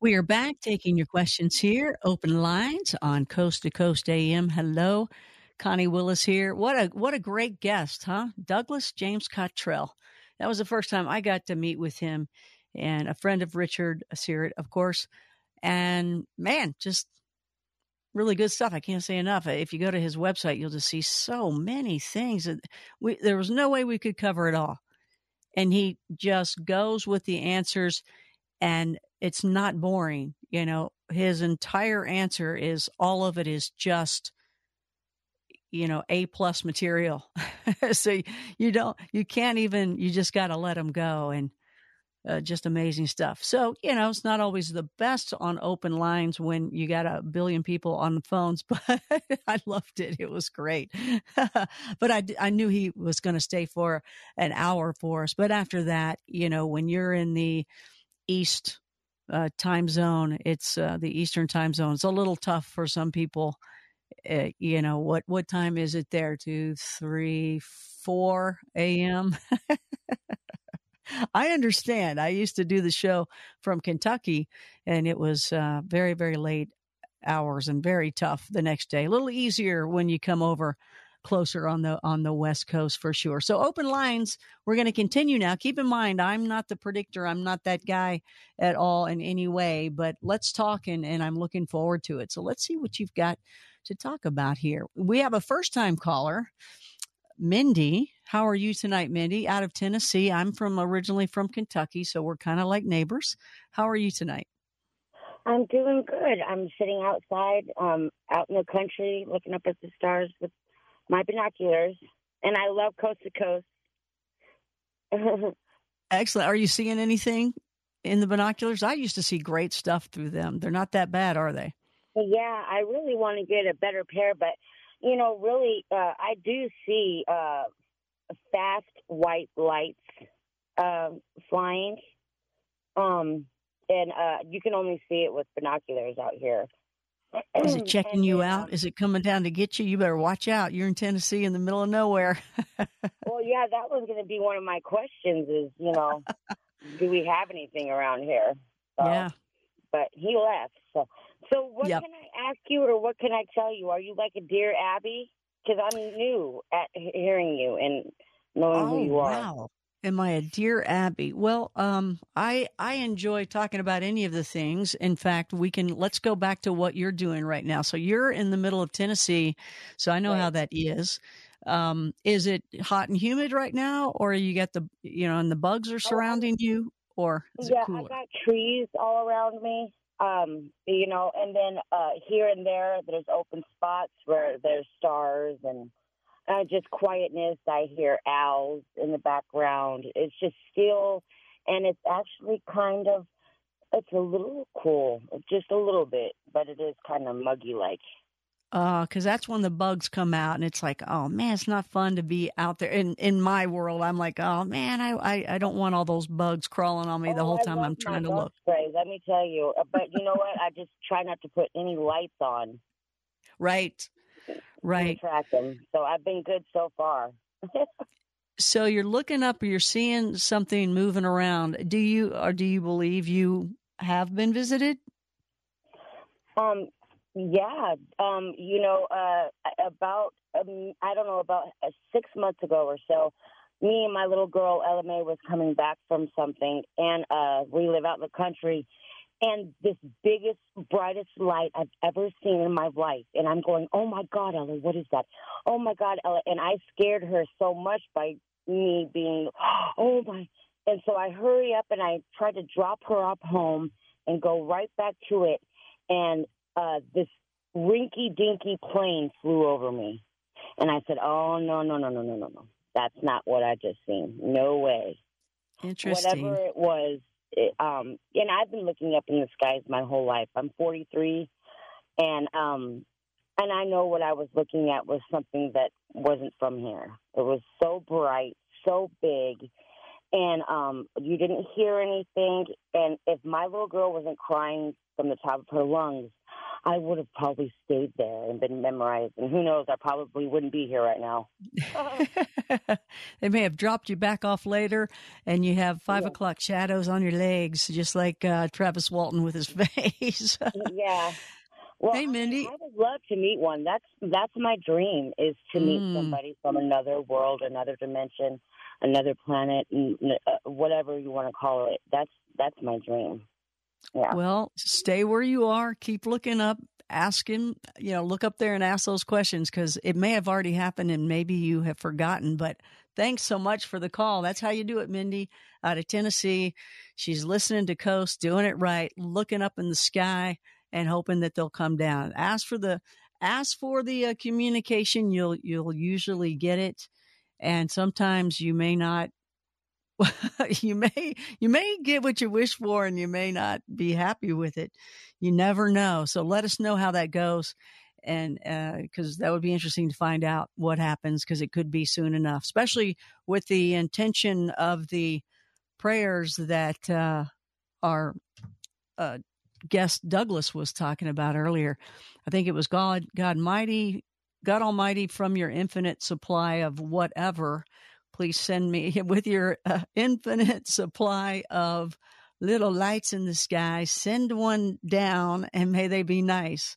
We are back taking your questions here. Open lines on Coast to Coast AM. Hello. Connie Willis here. What a what a great guest, huh? Douglas James Cottrell. That was the first time I got to meet with him and a friend of Richard Syrett, of course. And man, just really good stuff. I can't say enough. Uh, if you go to his website, you'll just see so many things. that We, there was no way we could cover it all. And he just goes with the answers and it's not boring. You know, his entire answer is all of it is just, you know, A plus material. so you don't, you can't even, you just got to let him go and uh, just amazing stuff. So, you know, it's not always the best on open lines when you got a billion people on the phones, but I loved it. It was great. but I, I knew he was going to stay for an hour for us. But after that, you know, when you're in the East uh, time zone. It's uh, the Eastern time zone. It's a little tough for some people. Uh, you know what? What time is it there? Two, three, four a.m. I understand. I used to do the show from Kentucky, and it was uh, very, very late hours and very tough the next day. A little easier when you come over closer on the on the west coast for sure. So open lines, we're going to continue now. Keep in mind, I'm not the predictor. I'm not that guy at all in any way, but let's talk and, and I'm looking forward to it. So let's see what you've got to talk about here. We have a first time caller. Mindy, how are you tonight, Mindy? Out of Tennessee. I'm from originally from Kentucky, so we're kind of like neighbors. How are you tonight? I'm doing good. I'm sitting outside, um, out in the country, looking up at the stars with my binoculars, and I love Coast to Coast. Excellent. Are you seeing anything in the binoculars? I used to see great stuff through them. They're not that bad, are they? Yeah, I really want to get a better pair, but you know, really, uh, I do see uh, fast white lights uh, flying, um, and uh, you can only see it with binoculars out here. Is it checking you out? Um, is it coming down to get you? You better watch out. You're in Tennessee in the middle of nowhere. well, yeah, that was going to be one of my questions is, you know, do we have anything around here? So, yeah. But he left. So, so what yep. can I ask you or what can I tell you? Are you like a dear Abby? Because I'm new at hearing you and knowing oh, who you are. Wow. Am I a dear Abby? Well, um, I I enjoy talking about any of the things. In fact, we can let's go back to what you're doing right now. So you're in the middle of Tennessee, so I know right. how that is. Um, is it hot and humid right now, or you got the you know, and the bugs are oh, surrounding you, or yeah, I got trees all around me. Um, you know, and then uh, here and there, there's open spots where there's stars and uh, just quietness. I hear owls in the background. It's just still, and it's actually kind of, it's a little cool, just a little bit, but it is kind of muggy like. Uh, cause that's when the bugs come out and it's like, oh man, it's not fun to be out there. In, in my world, I'm like, oh man, I, I, I don't want all those bugs crawling on me oh, the whole time I'm trying to look. Spray, let me tell you. But you know what? I just try not to put any lights on. Right right. them. So I've been good so far. so you're looking up, you're seeing something moving around. Do you or do you believe you have been visited? Um. Yeah. Um. You know. Uh. About. Um, I don't know. About uh, six months ago or so. Me and my little girl Ella May was coming back from something, and uh, we live out in the country and this biggest, brightest light I've ever seen in my life. And I'm going, oh my God, Ella, what is that? Oh my God, Ella. And I scared her so much by me being, oh my. And so I hurry up and I try to drop her up home and go right back to it. And uh, this rinky dinky plane flew over me. And I said, oh, no, no, no, no, no, no, no. That's not what I just seen. No way. Interesting. Whatever it was, um, and I've been looking up in the skies my whole life. I'm 43, and um, and I know what I was looking at was something that wasn't from here. It was so bright, so big, and um, you didn't hear anything. And if my little girl wasn't crying from the top of her lungs, I would have probably stayed there and been memorized. And who knows, I probably wouldn't be here right now. they may have dropped you back off later, and you have five yeah. o'clock shadows on your legs, just like uh, Travis Walton with his face. yeah. Well, hey, Mindy. I, I, would love to meet one. That's that's my dream is to meet mm. somebody from another world, another dimension, another planet, uh, whatever you want to call it. That's that's my dream. Yeah. Well, stay where you are. Keep looking up. Ask him. You know, look up there and ask those questions because it may have already happened and maybe you have forgotten. But thanks so much for the call. That's how you do it, Mindy, out of Tennessee. She's listening to Coast, doing it right, looking up in the sky and hoping that they'll come down. Ask for the ask for the uh, communication. You'll you'll usually get it, and sometimes you may not. you may you may get what you wish for, and you may not be happy with it. You never know. So let us know how that goes, and because uh, that would be interesting to find out what happens because it could be soon enough, especially with the intention of the prayers that uh, are uh, guest Douglas was talking about earlier. I think it was God, God mighty, God Almighty, from your infinite supply of whatever, please send me with your uh, infinite supply of little lights in the sky. Send one down, and may they be nice.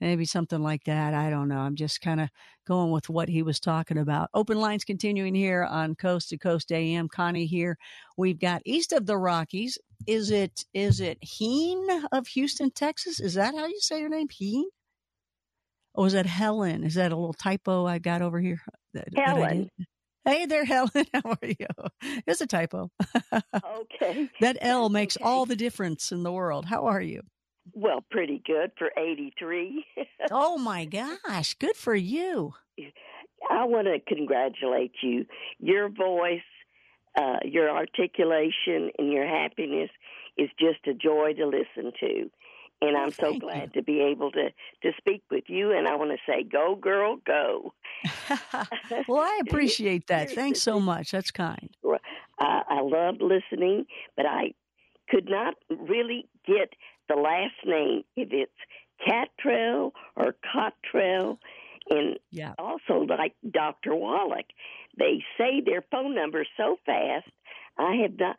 Maybe something like that. I don't know. I'm just kind of going with what he was talking about. Open lines continuing here on Coast to Coast AM. Connie here. We've got east of the Rockies is it is it Heen of Houston, Texas? Is that how you say your name, Heen? Or is that Helen? Is that a little typo I got over here? That, Helen. That hey there, Helen. How are you? It's a typo. okay. that L makes okay. all the difference in the world. How are you? Well, pretty good for 83. oh my gosh, good for you. I want to congratulate you. Your voice uh, your articulation and your happiness is just a joy to listen to. And I'm so glad you. to be able to, to speak with you. And I want to say, go, girl, go. well, I appreciate that. Thanks so much. That's kind. I, I love listening, but I could not really get the last name if it's Catrell or Cottrell. And yeah. also, like Dr. Wallach, they say their phone number so fast. I have not.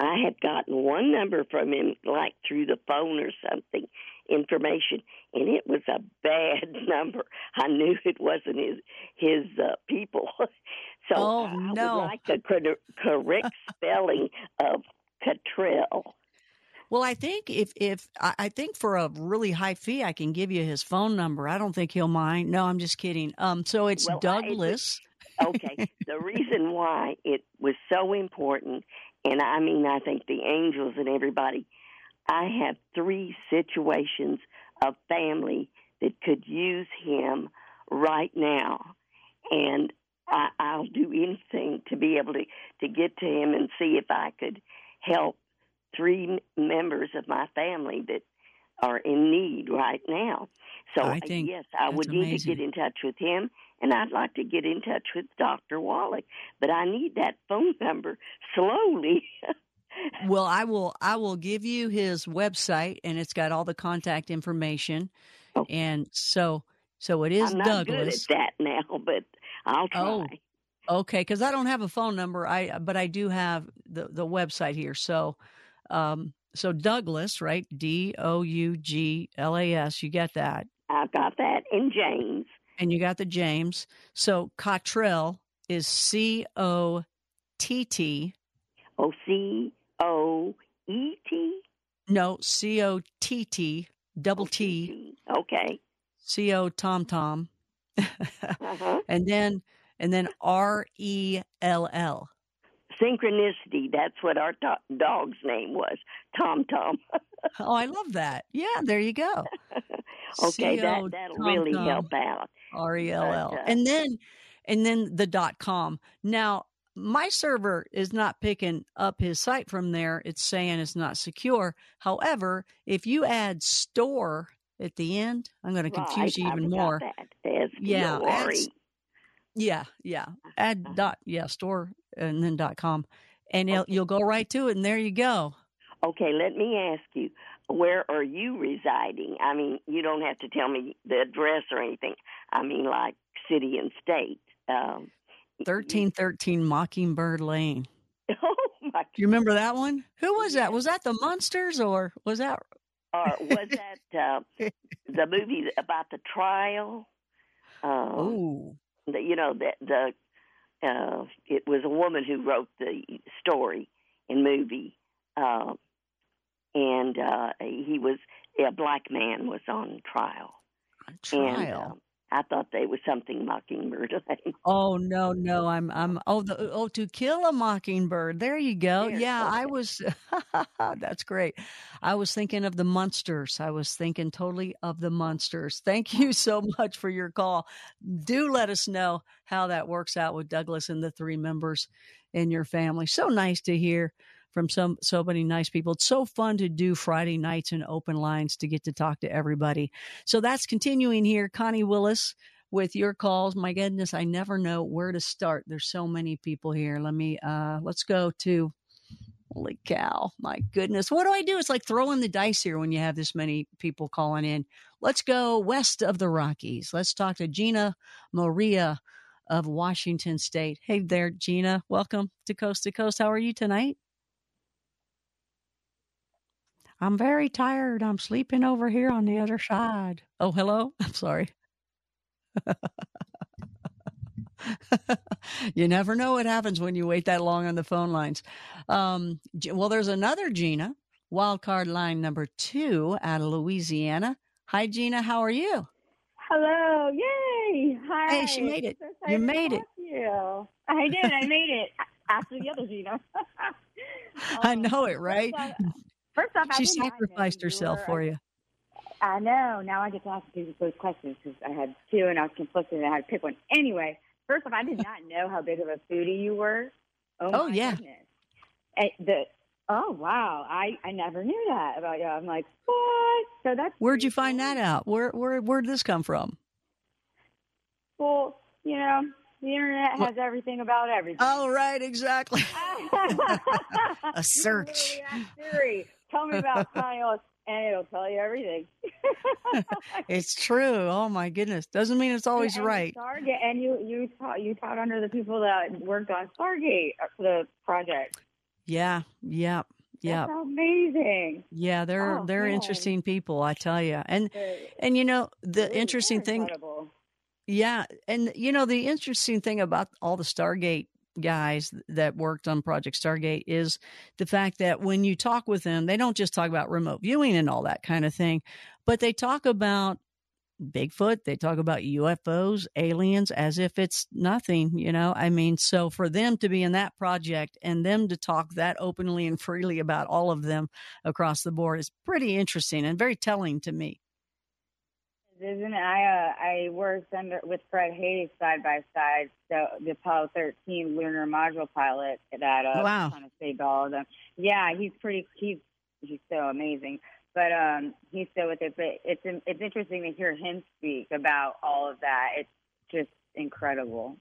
I had gotten one number from him, like through the phone or something, information, and it was a bad number. I knew it wasn't his his uh, people. so oh, I no. would like a correct spelling of Cottrell. Well, I think if if I think for a really high fee, I can give you his phone number. I don't think he'll mind. No, I'm just kidding. Um, so it's well, Douglas okay. the reason why it was so important, and I mean, I think the angels and everybody, I have three situations of family that could use him right now. And I, I'll do anything to be able to, to get to him and see if I could help three members of my family that are in need right now. So oh, I uh, think yes, I would need to get in touch with him and I'd like to get in touch with Dr. Wallach, but I need that phone number slowly. well, I will I will give you his website and it's got all the contact information. Okay. And so so it is Douglas. I'm not Douglas. good at that now, but I'll try. Oh. Okay, because I don't have a phone number. I but I do have the the website here. So, um, so Douglas, right? D O U G L A S. You get that? I've got that. And James and you got the James. So Cottrell is C O T T. O C O E T? No, C O T T, double T. Okay. C O Tom Tom. uh-huh. And then and then R E L L. Synchronicity. That's what our to- dog's name was, Tom Tom. oh, I love that. Yeah, there you go. okay, that that'll really help out. R E L L. Uh, and then and then the dot com. Now my server is not picking up his site from there. It's saying it's not secure. However, if you add store at the end, I'm going to confuse right, you even more. Yeah, add, yeah, yeah. Add dot yeah store and then dot com, and okay. you'll go right to it, and there you go. Okay, let me ask you, where are you residing? I mean, you don't have to tell me the address or anything. I mean, like city and state. Um, 1313 Mockingbird Lane. Oh my! Do you remember that one? Who was that? Was that the Monsters or was that? Or was that uh, the movie about the trial? Um, oh, the, you know the the uh, it was a woman who wrote the story and movie, uh, and uh, he was a black man was on trial. trial. And, uh, I thought they was something Mockingbird. oh no, no, I'm I'm oh the oh to kill a mockingbird. There you go. Yeah. I was that's great. I was thinking of the monsters. I was thinking totally of the monsters. Thank you so much for your call. Do let us know how that works out with Douglas and the three members in your family. So nice to hear from some so many nice people. It's so fun to do Friday nights and open lines to get to talk to everybody. So that's continuing here. Connie Willis with your calls. My goodness, I never know where to start. There's so many people here. Let me uh let's go to Holy cow. My goodness. What do I do? It's like throwing the dice here when you have this many people calling in. Let's go west of the Rockies. Let's talk to Gina Maria of Washington State. Hey there, Gina. Welcome to Coast to Coast. How are you tonight? I'm very tired. I'm sleeping over here on the other side. Oh, hello. I'm sorry. you never know what happens when you wait that long on the phone lines. Um, well, there's another Gina, wild card line number two out of Louisiana. Hi, Gina. How are you? Hello. Yay. Hi. Hey, she made it. So You made it. talk to You. I did. I made it after the other Gina. I Um, know it, right? First off, She did not know sacrificed herself for you. I know. Now I get to ask you those questions because I had two and I was conflicted and I had to pick one. Anyway, first off, I did not know how big of a foodie you were. Oh, Oh, my yeah. The oh wow, I I never knew that about you. I'm like what? So that's Where'd you find that out? Where where where'd this come from? Well, you know, the internet has everything about everything. Oh, right, exactly. a search. Tell me about Kyle, and it'll tell you everything. It's true. Oh my goodness. Doesn't mean it's always And right. Stargate, and you you taught you taught under the people that worked on Stargate uh, the project. Yeah. Yep. Yep. That's amazing. Yeah, they're Oh, they're man. interesting people, I tell you. And They're- and you know the interesting thing, incredible. yeah, and you know the interesting thing about all the Stargate guys that worked on Project Stargate is the fact that when you talk with them, they don't just talk about remote viewing and all that kind of thing, but they talk about Bigfoot, they talk about UFOs, aliens as if it's nothing, you know? I mean, so for them to be in that project and them to talk that openly and freely about all of them across the board is pretty interesting and very telling to me. Isn't it? I uh, I worked under with Fred Haise side by side. So the Apollo 13 lunar module pilot that uh, Wow. kind of saved all of them. Yeah, he's pretty. He's he's so amazing. But um, he's still with it. But it's it's interesting to hear him speak about all of that. It's just incredible.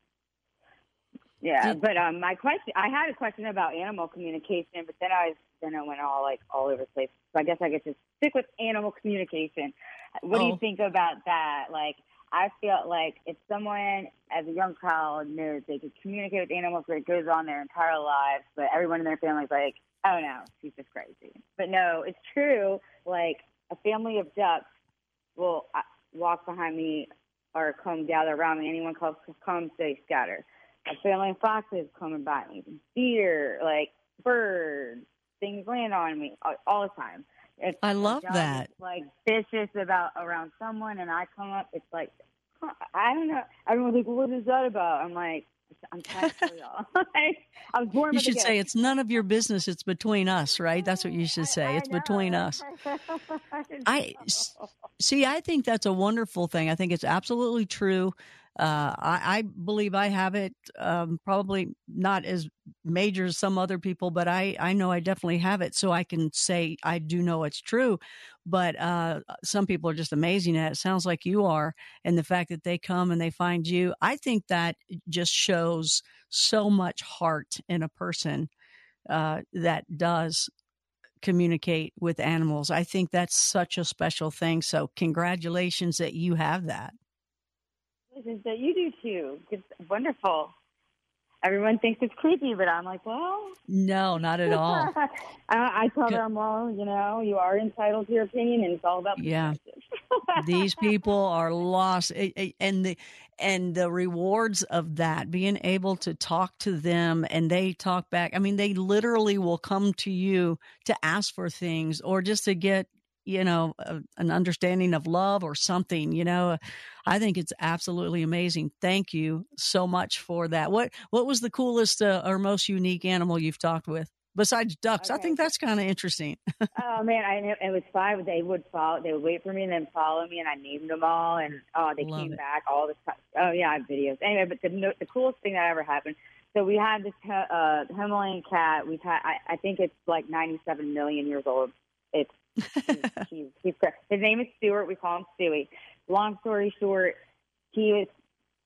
Yeah, Did- but um, my question, I had a question about animal communication, but then I then I went all like all over the place. So I guess I could just stick with animal communication. What do Oh. you think about that? Like, I feel like if someone as a young child knows they could communicate with animals that goes on their entire lives, but everyone in their family's like, oh no, she's just crazy. But no, it's true. Like a family of ducks will uh, walk behind me or come gather around me. Anyone comes, comes they scatter. A family of foxes come and bite me. Deer, like birds, things land on me all, all the time. If I love that. like vicious about around someone, and I come up, it's like huh, I don't know. Everyone's like, "What is that about?" I'm like, "I'm trying to tell y'all." I was born. You should say it's none of your business. It's between us, right? That's what you should say. I- I It's between know. us. I see. I think that's a wonderful thing. I think it's absolutely true. Uh, I, I believe I have it. Um, probably not as major as some other people, but I I know I definitely have it. So I can say I do know it's true. But uh, some people are just amazing at it. Sounds like you are, and the fact that they come and they find you, I think that just shows so much heart in a person uh, that does communicate with animals. I think that's such a special thing. So, congratulations that you have that. Is that you do too. It's wonderful. Everyone thinks it's creepy, but I'm like, well, no, not at all. I, I tell them, well, you know, you are entitled to your opinion, and it's all about yeah. These people are lost, and the and the rewards of that being able to talk to them and they talk back i mean they literally will come to you to ask for things or just to get you know a, an understanding of love or something you know i think it's absolutely amazing thank you so much for that what what was the coolest uh, or most unique animal you've talked with besides ducks. Okay. I think that's kind of interesting. oh man, I know it was five. They would follow. They would wait for me and then follow me, and I named them all. And oh, they Love came it. back all the time. Oh yeah, I have videos. Anyway, but the the coolest thing that ever happened. So we had this uh, Himalayan cat. We've had. I, I think it's like 97 million years old. It's he's, he's, he's his name is Stuart. We call him Stewie. Long story short, he was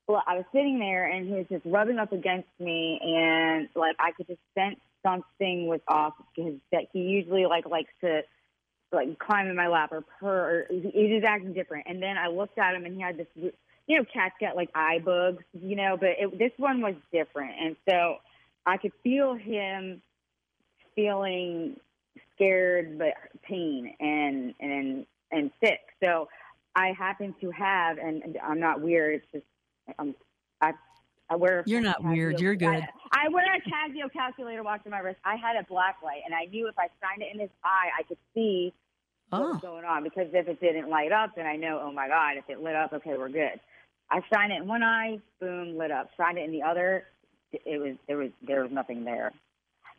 well, I was sitting there and he was just rubbing up against me, and like I could just sense something was off because that he usually like likes to like climb in my lap or purr. Or he was acting different. And then I looked at him and he had this, you know, cats get like eye bugs, you know, but it, this one was different. And so I could feel him feeling scared but pain and and and sick. So I happen to have, and I'm not weird. It's just I'm I I wear. You're not weird. You're good. I, I wear a Casio calculator watch on my wrist. I had a black light, and I knew if I shined it in his eye, I could see oh. what was oh. going on. Because if it didn't light up, then I know, oh my god, if it lit up, okay, we're good. I shine it in one eye, boom, lit up. Shine it in the other, it was there was there was nothing there.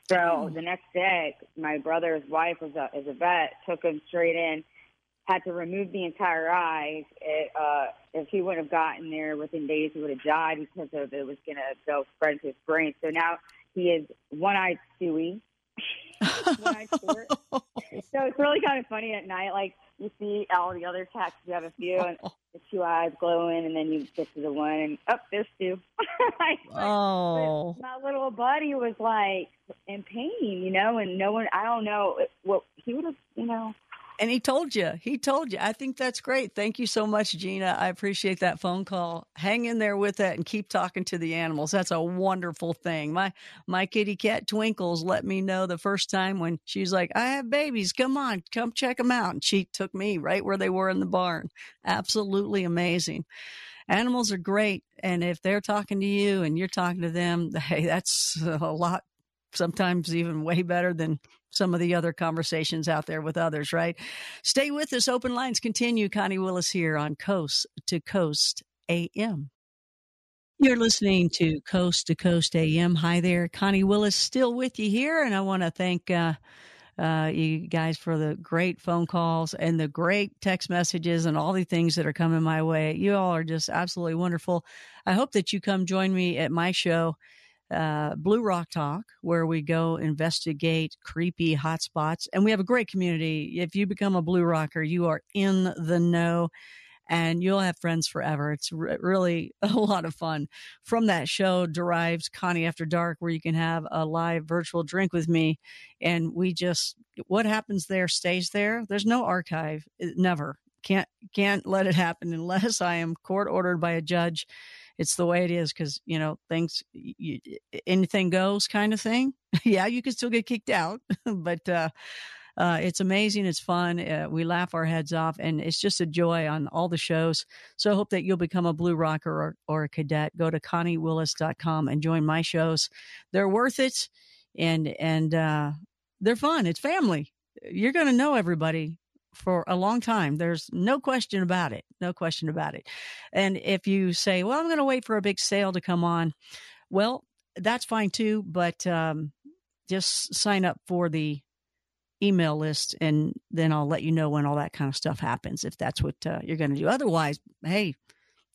So oh. the next day, my brother's wife was a, is a vet, took him straight in had to remove the entire eye. It, uh, if he wouldn't have gotten there within days, he would have died because of it was going to go spread to his brain. So now he is one-eyed Stewie. one-eyed Stuart. so it's really kind of funny at night. Like you see all the other cats, you have a few, and the two eyes glowing, and then you get to the one, and up oh, there's two. like, oh, my little buddy was like in pain, you know, and no one. I don't know what he would have, you know and he told you. He told you. I think that's great. Thank you so much, Gina. I appreciate that phone call. Hang in there with that and keep talking to the animals. That's a wonderful thing. My my kitty cat Twinkles let me know the first time when she was like, "I have babies. Come on, come check them out." And she took me right where they were in the barn. Absolutely amazing. Animals are great, and if they're talking to you and you're talking to them, hey, that's a lot sometimes even way better than some of the other conversations out there with others, right? Stay with us. Open lines continue. Connie Willis here on Coast to Coast AM. You're listening to Coast to Coast AM. Hi there. Connie Willis still with you here. And I want to thank uh, uh, you guys for the great phone calls and the great text messages and all the things that are coming my way. You all are just absolutely wonderful. I hope that you come join me at my show uh, Blue Rock Talk, where we go investigate creepy hotspots. And we have a great community. If you become a Blue Rocker, you are in the know and you'll have friends forever. It's re- really a lot of fun. From that show derives Connie After Dark, where you can have a live virtual drink with me. And we just, what happens there stays there. There's no archive, never. Can't, can't let it happen unless I am court ordered by a judge it's the way it is because you know things you, anything goes kind of thing. Yeah you can still get kicked out but uh, uh, it's amazing it's fun uh, we laugh our heads off and it's just a joy on all the shows. So i hope that you'll become a blue rocker or, or a cadet. Go to conniewillis.com and join my shows. They're worth it and and uh, they're fun it's family. You're going to know everybody for a long time. There's no question about it. No question about it. And if you say, well, I'm going to wait for a big sale to come on, well, that's fine too. But um, just sign up for the email list and then I'll let you know when all that kind of stuff happens if that's what uh, you're going to do. Otherwise, hey,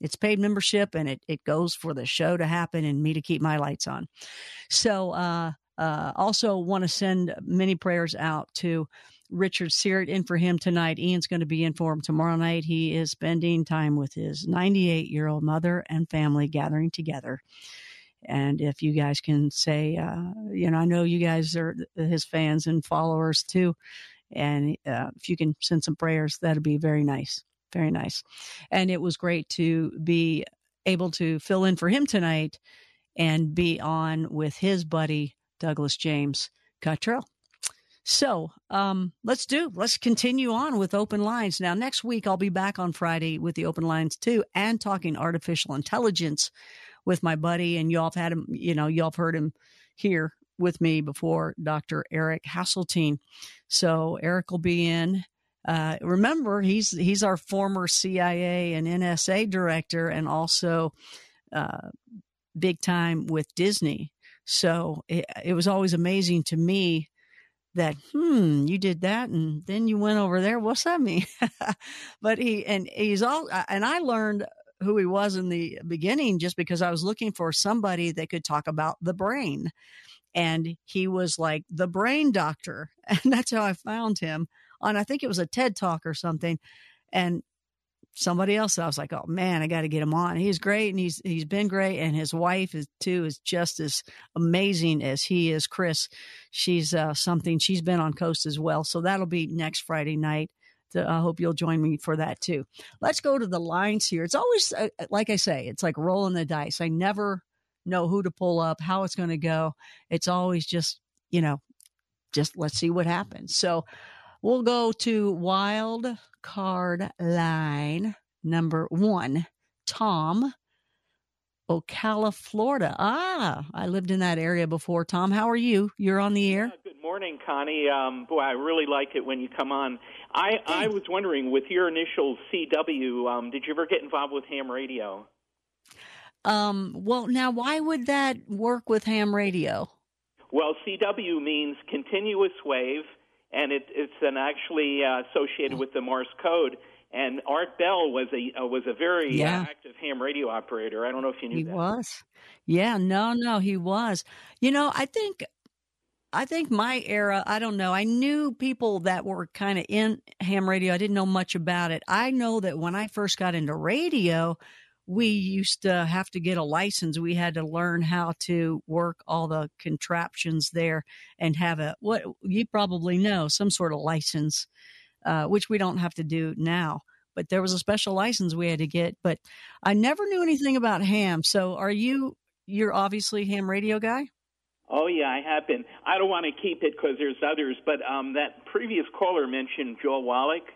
it's paid membership and it, it goes for the show to happen and me to keep my lights on. So, uh, uh, also want to send many prayers out to Richard Syrett in for him tonight. Ian's going to be in for him tomorrow night. He is spending time with his 98 year old mother and family gathering together. And if you guys can say, uh, you know, I know you guys are his fans and followers too. And uh, if you can send some prayers, that'd be very nice. Very nice. And it was great to be able to fill in for him tonight and be on with his buddy, Douglas James Cottrell. So um, let's do, let's continue on with open lines. Now, next week, I'll be back on Friday with the open lines too and talking artificial intelligence with my buddy. And y'all have had him, you know, y'all have heard him here with me before, Dr. Eric Haseltine. So Eric will be in. Uh, remember, he's he's our former CIA and NSA director, and also uh, big time with Disney. So it, it was always amazing to me that hmm you did that and then you went over there? What's that mean? But he and he's all and i learned who he was in the beginning just because i was looking for somebody that could talk about the brain. And he was like the brain doctor and that's how i found him on i think it was a ted talk or something. And somebody else. I was like, oh man, I got to get him on. He's great, and he's he's been great, and his wife is too is just as amazing as he is. Chris, she's uh, something. She's been on Coast as well, so that'll be next Friday night. I hope you'll join me for that too. Let's go to the lines here. It's always uh, like I say, it's like rolling the dice. I never know who to pull up, how it's going to go. It's always just you know, just let's see what happens. So we'll go to Wild card line number one, Tom, Ocala, Florida. Ah, I lived in that area before. Tom, how are you? You're on the air. Yeah, good morning, Connie. Um, boy, I really like it when you come on. I, I was wondering, with your initials CW, um, did you ever get involved with ham radio? Um, well, now, why would that work with ham radio? Well, CW means continuous wave and it, it's an actually uh, associated with the Morse code. And Art Bell was a uh, was a very yeah. active ham radio operator. I don't know if you knew he that. He was. Yeah, no, no, he was. You know, I think I think my era, I don't know. I knew people that were kind of in ham radio. I didn't know much about it. I know that when I first got into radio, we used to have to get a license. We had to learn how to work all the contraptions there and have a what you probably know some sort of license, uh, which we don't have to do now. But there was a special license we had to get. But I never knew anything about ham. So are you? You're obviously ham radio guy. Oh yeah, I have been. I don't want to keep it because there's others, but um, that previous caller mentioned Joel Wallach,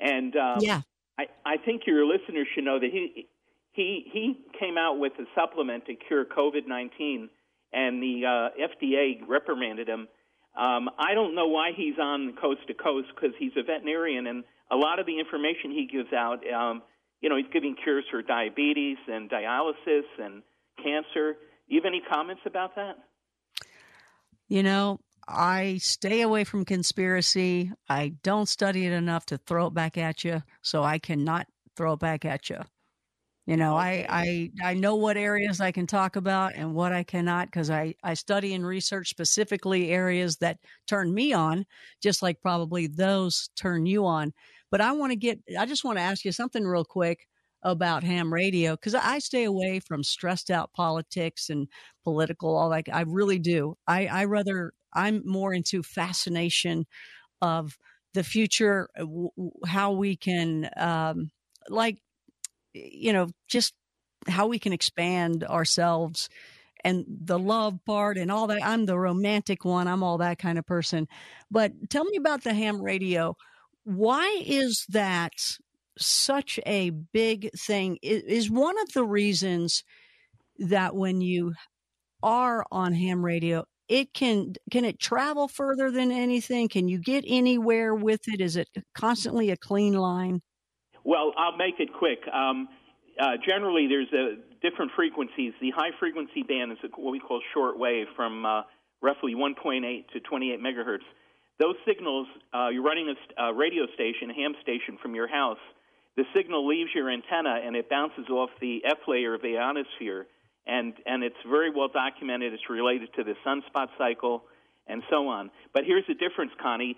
and um, yeah, I, I think your listeners should know that he he he came out with a supplement to cure COVID nineteen, and the uh, FDA reprimanded him. Um, I don't know why he's on coast to coast because he's a veterinarian, and a lot of the information he gives out, um, you know, he's giving cures for diabetes and dialysis and cancer. Do you have any comments about that? You know, I stay away from conspiracy. I don't study it enough to throw it back at you, so I cannot throw it back at you. You know, I, I I know what areas I can talk about and what I cannot because I, I study and research specifically areas that turn me on, just like probably those turn you on. But I want to get I just want to ask you something real quick about ham radio because I stay away from stressed out politics and political all that. I really do. I I rather I'm more into fascination of the future, how we can um, like you know, just how we can expand ourselves and the love part and all that. I'm the romantic one. I'm all that kind of person. But tell me about the ham radio. Why is that such a big thing? Is one of the reasons that when you are on ham radio, it can can it travel further than anything? Can you get anywhere with it? Is it constantly a clean line? Well, I'll make it quick. Um, uh, generally, there's a different frequencies. The high frequency band is what we call short wave from uh, roughly 1.8 to 28 megahertz. Those signals, uh, you're running a, a radio station, a ham station from your house. The signal leaves your antenna and it bounces off the F layer of the ionosphere, and and it's very well documented. It's related to the sunspot cycle and so on. But here's the difference, Connie.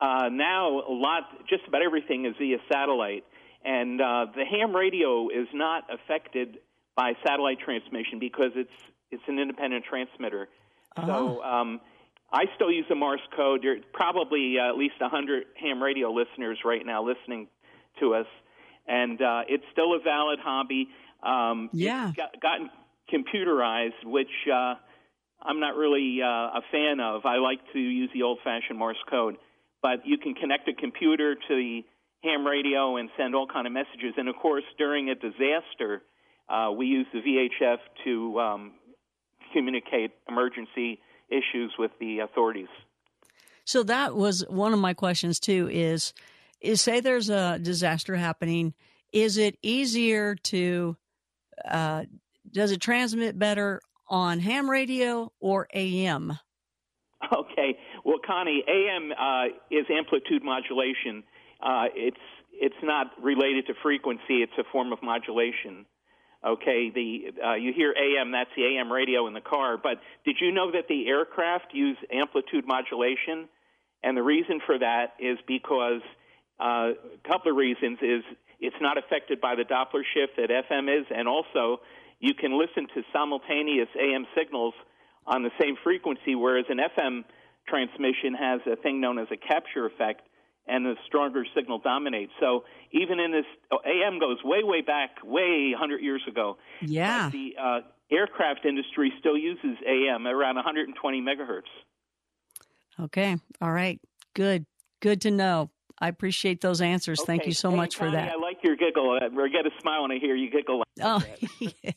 Uh, now, a lot, just about everything is via satellite. And uh, the ham radio is not affected by satellite transmission because it's it's an independent transmitter. Oh. So um, I still use the Morse code. There's probably uh, at least 100 ham radio listeners right now listening to us, and uh, it's still a valid hobby. Um, Yeah. It's got, gotten computerized, which uh, I'm not really uh, a fan of. I like to use the old-fashioned Morse code, but you can connect a computer to the ham radio and send all kind of messages. And of course, during a disaster, uh, we use the VHF to um, communicate emergency issues with the authorities. So that was one of my questions too. Is is say there's a disaster happening? Is it easier to? Uh, does it transmit better on ham radio or AM? Okay. Well, Connie, AM uh, is amplitude modulation. Uh, it's it's not related to frequency. It's a form of modulation. Okay. The uh, you hear AM. That's the AM radio in the car. But did you know that the aircraft use amplitude modulation? And the reason for that is because uh, a couple of reasons is it's not affected by the Doppler shift that FM is, and also you can listen to simultaneous AM signals on the same frequency, whereas an FM transmission has a thing known as a capture effect, and the stronger signal dominates. So even in this, oh, AM goes way, way back, way 100 years ago. Yeah. The uh, aircraft industry still uses AM around 120 megahertz. Okay. All right. Good. Good to know. I appreciate those answers. Thank you so much for that. Like your giggle. or get a smile when I hear you giggle. Oh, yeah.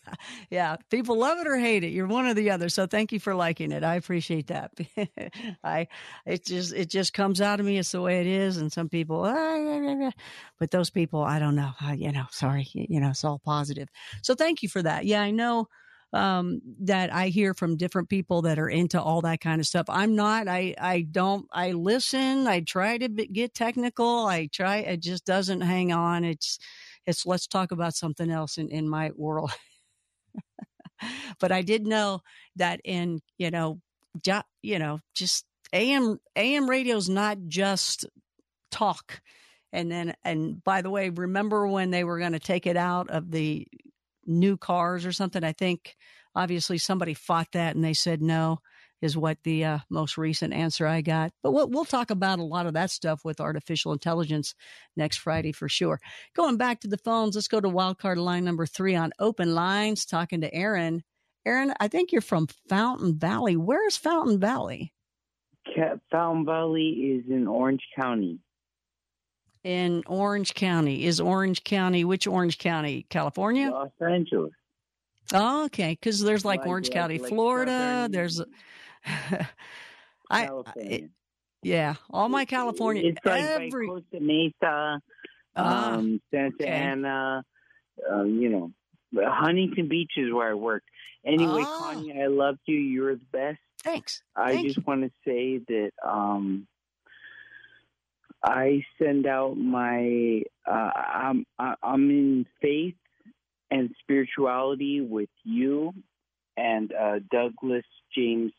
yeah. People love it or hate it. You're one or the other. So thank you for liking it. I appreciate that. I, it just, it just comes out of me. It's the way it is. And some people, ah, yeah, yeah. but those people, I don't know. I, you know, sorry. You know, it's all positive. So thank you for that. Yeah. I know, um, that I hear from different people that are into all that kind of stuff. I'm not, I, I don't, I listen. I try to get technical. I try, it just doesn't hang on. It's, it's let's talk about something else in, in my world. but I did know that in, you know, ju- you know, just AM, AM radio's not just talk. And then, and by the way, remember when they were going to take it out of the new cars or something? I think obviously somebody fought that and they said no is what the uh, most recent answer I got. But we'll, we'll talk about a lot of that stuff with artificial intelligence next Friday for sure. Going back to the phones, let's go to wildcard line number three on open lines, talking to Aaron. Aaron, I think you're from Fountain Valley. Where's Fountain Valley? Fountain Valley is in Orange County. In Orange County. Is Orange County, which Orange County? California? Los Angeles. Oh, okay. Because there's like, Like, Orange County, like Florida. southern There's, I, it- yeah, all my California, It's like every, Costa Mesa, Ah, um, Santa okay. Ana, uh, you know, Huntington Beach is where I work. Anyway, Oh. Connie, I love you. You're the best. thanks. I Thank just want to say that um, I send out my uh, I'm I- I'm in faith and spirituality with you and uh, Douglas James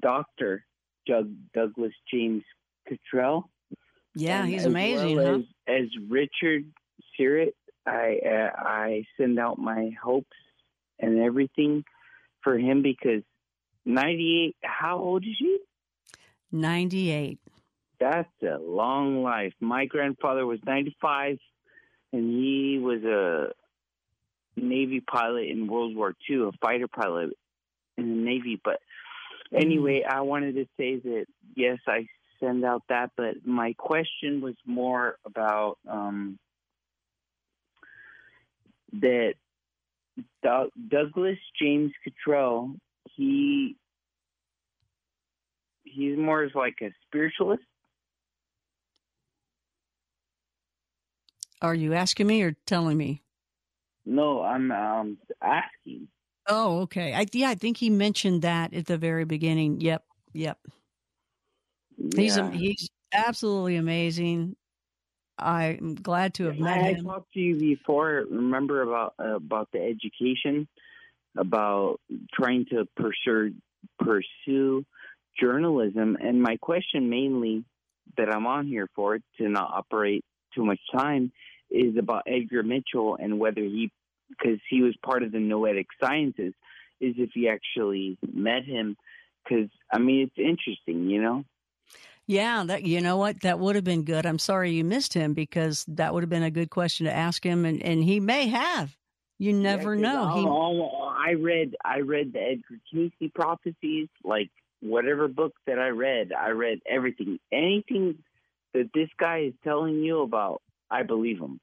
Doctor Doug Douglas James Cottrell. Yeah, And he's as amazing, well huh? As, as Richard Syrett, I uh, I send out my hopes and everything for him because ninety eight. How old is he? 98. That's a long life. My grandfather was 95, and he was a Navy pilot in World War II, a fighter pilot in the Navy. But anyway, I wanted to say that yes, I send out that, but my question was more about um, that Doug- Douglas James Cottrell. He he's more as like a spiritualist. Are you asking me or telling me? No, I'm um, asking. Oh, okay. I, yeah, I think he mentioned that at the very beginning. Yep. Yep. He's, Yeah. he's absolutely amazing. I'm glad to have met I him. talked to you before. Remember about uh, about the education, about trying to pursue pursue journalism, and my question mainly that I'm on here for to not operate too much time is about Edgar Mitchell and whether he because he was part of the noetic sciences is if he actually met him, because I mean it's interesting, you know. Yeah, that you know what that would have been good. I'm sorry you missed him because that would have been a good question to ask him, and and he may have. You never Yeah, know. He, all- I read I read the Edgar Cayce prophecies, like whatever book that I read, I read everything. Anything that this guy is telling you about, I believe him.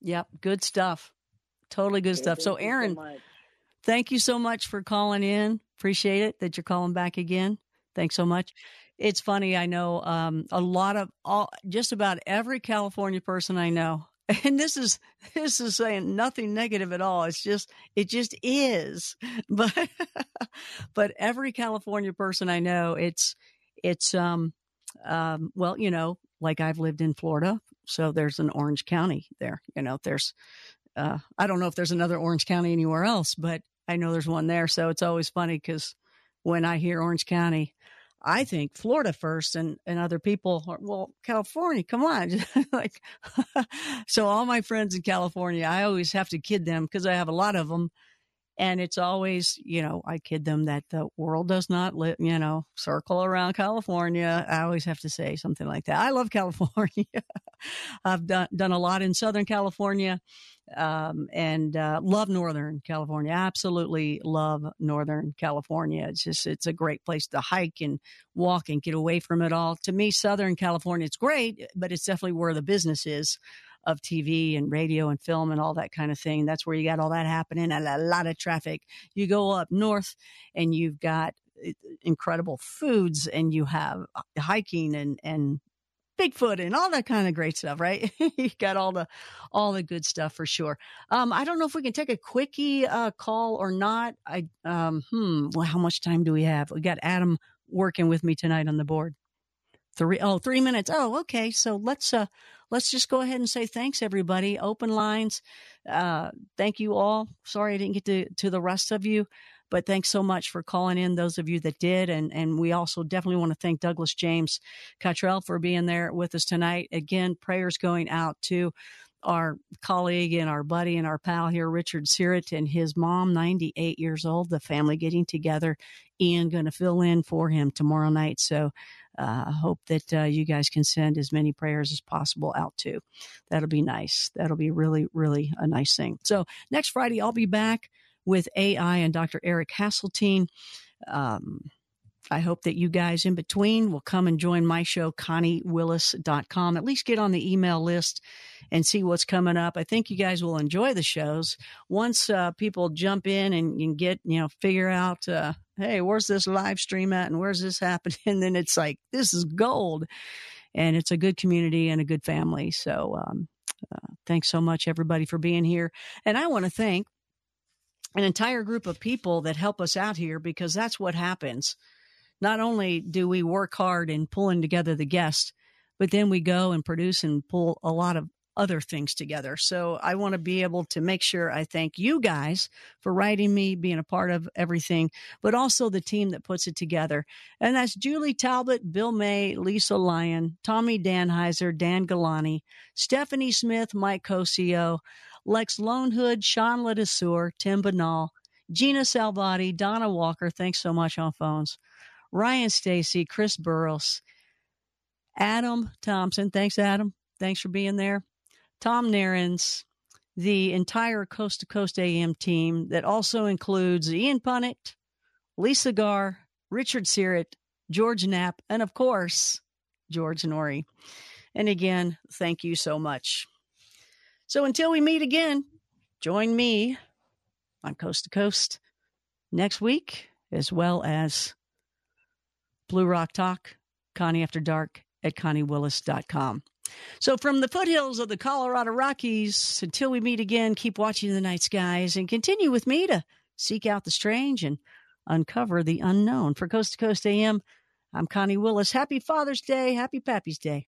yep, good stuff. Totally good stuff. So, Aaron, much. thank you so much for calling in. Appreciate it that you're calling back again. Thanks so much. It's funny. I know um, a lot of all, just about every California person I know, and this is this is saying nothing negative at all. It's just it just is. But but every California person I know, it's it's um um well, you know, like I've lived in Florida, so there's an Orange County there. You know, there's uh, I don't know if there's another Orange County anywhere else, but I know there's one there. So it's always funny because when I hear Orange County, I think Florida first, and and other people are well, California, come on, like. so all my friends in California, I always have to kid them because I have a lot of them, and it's always you know I kid them that the world does not li- you know circle around California. I always have to say something like that. I love California. I've done done a lot in Southern California um, and uh, love Northern California. Absolutely love Northern California. It's just it's a great place to hike and walk and get away from it all. To me, Southern California it's great, but it's definitely where the business is of TV and radio and film and all that kind of thing. That's where you got all that happening and a lot of traffic. You go up north and you've got uh, incredible foods and you have hiking and and Bigfoot and all that kind of great stuff, right? you got all the all the good stuff for sure. Um, I don't know if we can take a quickie uh, call or not. I um, hmm. Well, how much time do we have? We got Adam working with me tonight on the board. Three oh three minutes. Oh, okay. So let's uh let's just go ahead and say thanks everybody. Open lines. Uh, thank you all. Sorry I didn't get to to the rest of you. But thanks so much for calling in, those of you that did. And, and we also definitely want to thank Douglas James Cottrell for being there with us tonight. Again, prayers going out to our colleague and our buddy and our pal here, Richard Syrett, and his mom, 98 years old, the family getting together. Ian going to fill in for him tomorrow night. So uh, hope that uh, you guys can send as many prayers as possible out too. That'll be nice. That'll be really, really a nice thing. So next Friday, I'll be back with AI and Dr. Eric Haseltine. Um, I hope that you guys in between will come and join my show, ConnieWillis.com. At least get on the email list and see what's coming up. I think you guys will enjoy the shows. Once uh, people jump in and, and get, you know, figure out, uh, hey, where's this live stream at and where's this happening? And then it's like, this is gold. And it's a good community and a good family. So um, uh, thanks so much, everybody, for being here. And I want to thank an entire group of people that help us out here because that's what happens. Not only do we work hard in pulling together the guests, but then we go and produce and pull a lot of other things together. So I want to be able to make sure I thank you guys for writing me, being a part of everything, but also the team that puts it together. And that's Julie Talbot, Bill May, Lisa Lyon, Tommy Danheiser, Dan Galani, Stephanie Smith, Mike Cosio, Lex Lonehood, Sean Ledesur, Tim Banal, Gina Salvati, Donna Walker. Thanks so much on phones. Ryan Stacy, Chris Burrows, Adam Thompson. Thanks, Adam. Thanks for being there. Tom Narins, the entire Coast to Coast AM team that also includes Ian Punnett, Lisa Garr, Richard Syrett, George Knapp, and of course, George Noory. And again, thank you so much. So until we meet again, join me on Coast to Coast next week, as well as Blue Rock Talk, Connie After Dark at ConnieWillis.com. So from the foothills of the Colorado Rockies, until we meet again, keep watching the night skies and continue with me to seek out the strange and uncover the unknown. For Coast to Coast AM, I'm Connie Willis. Happy Father's Day. Happy Pappy's Day.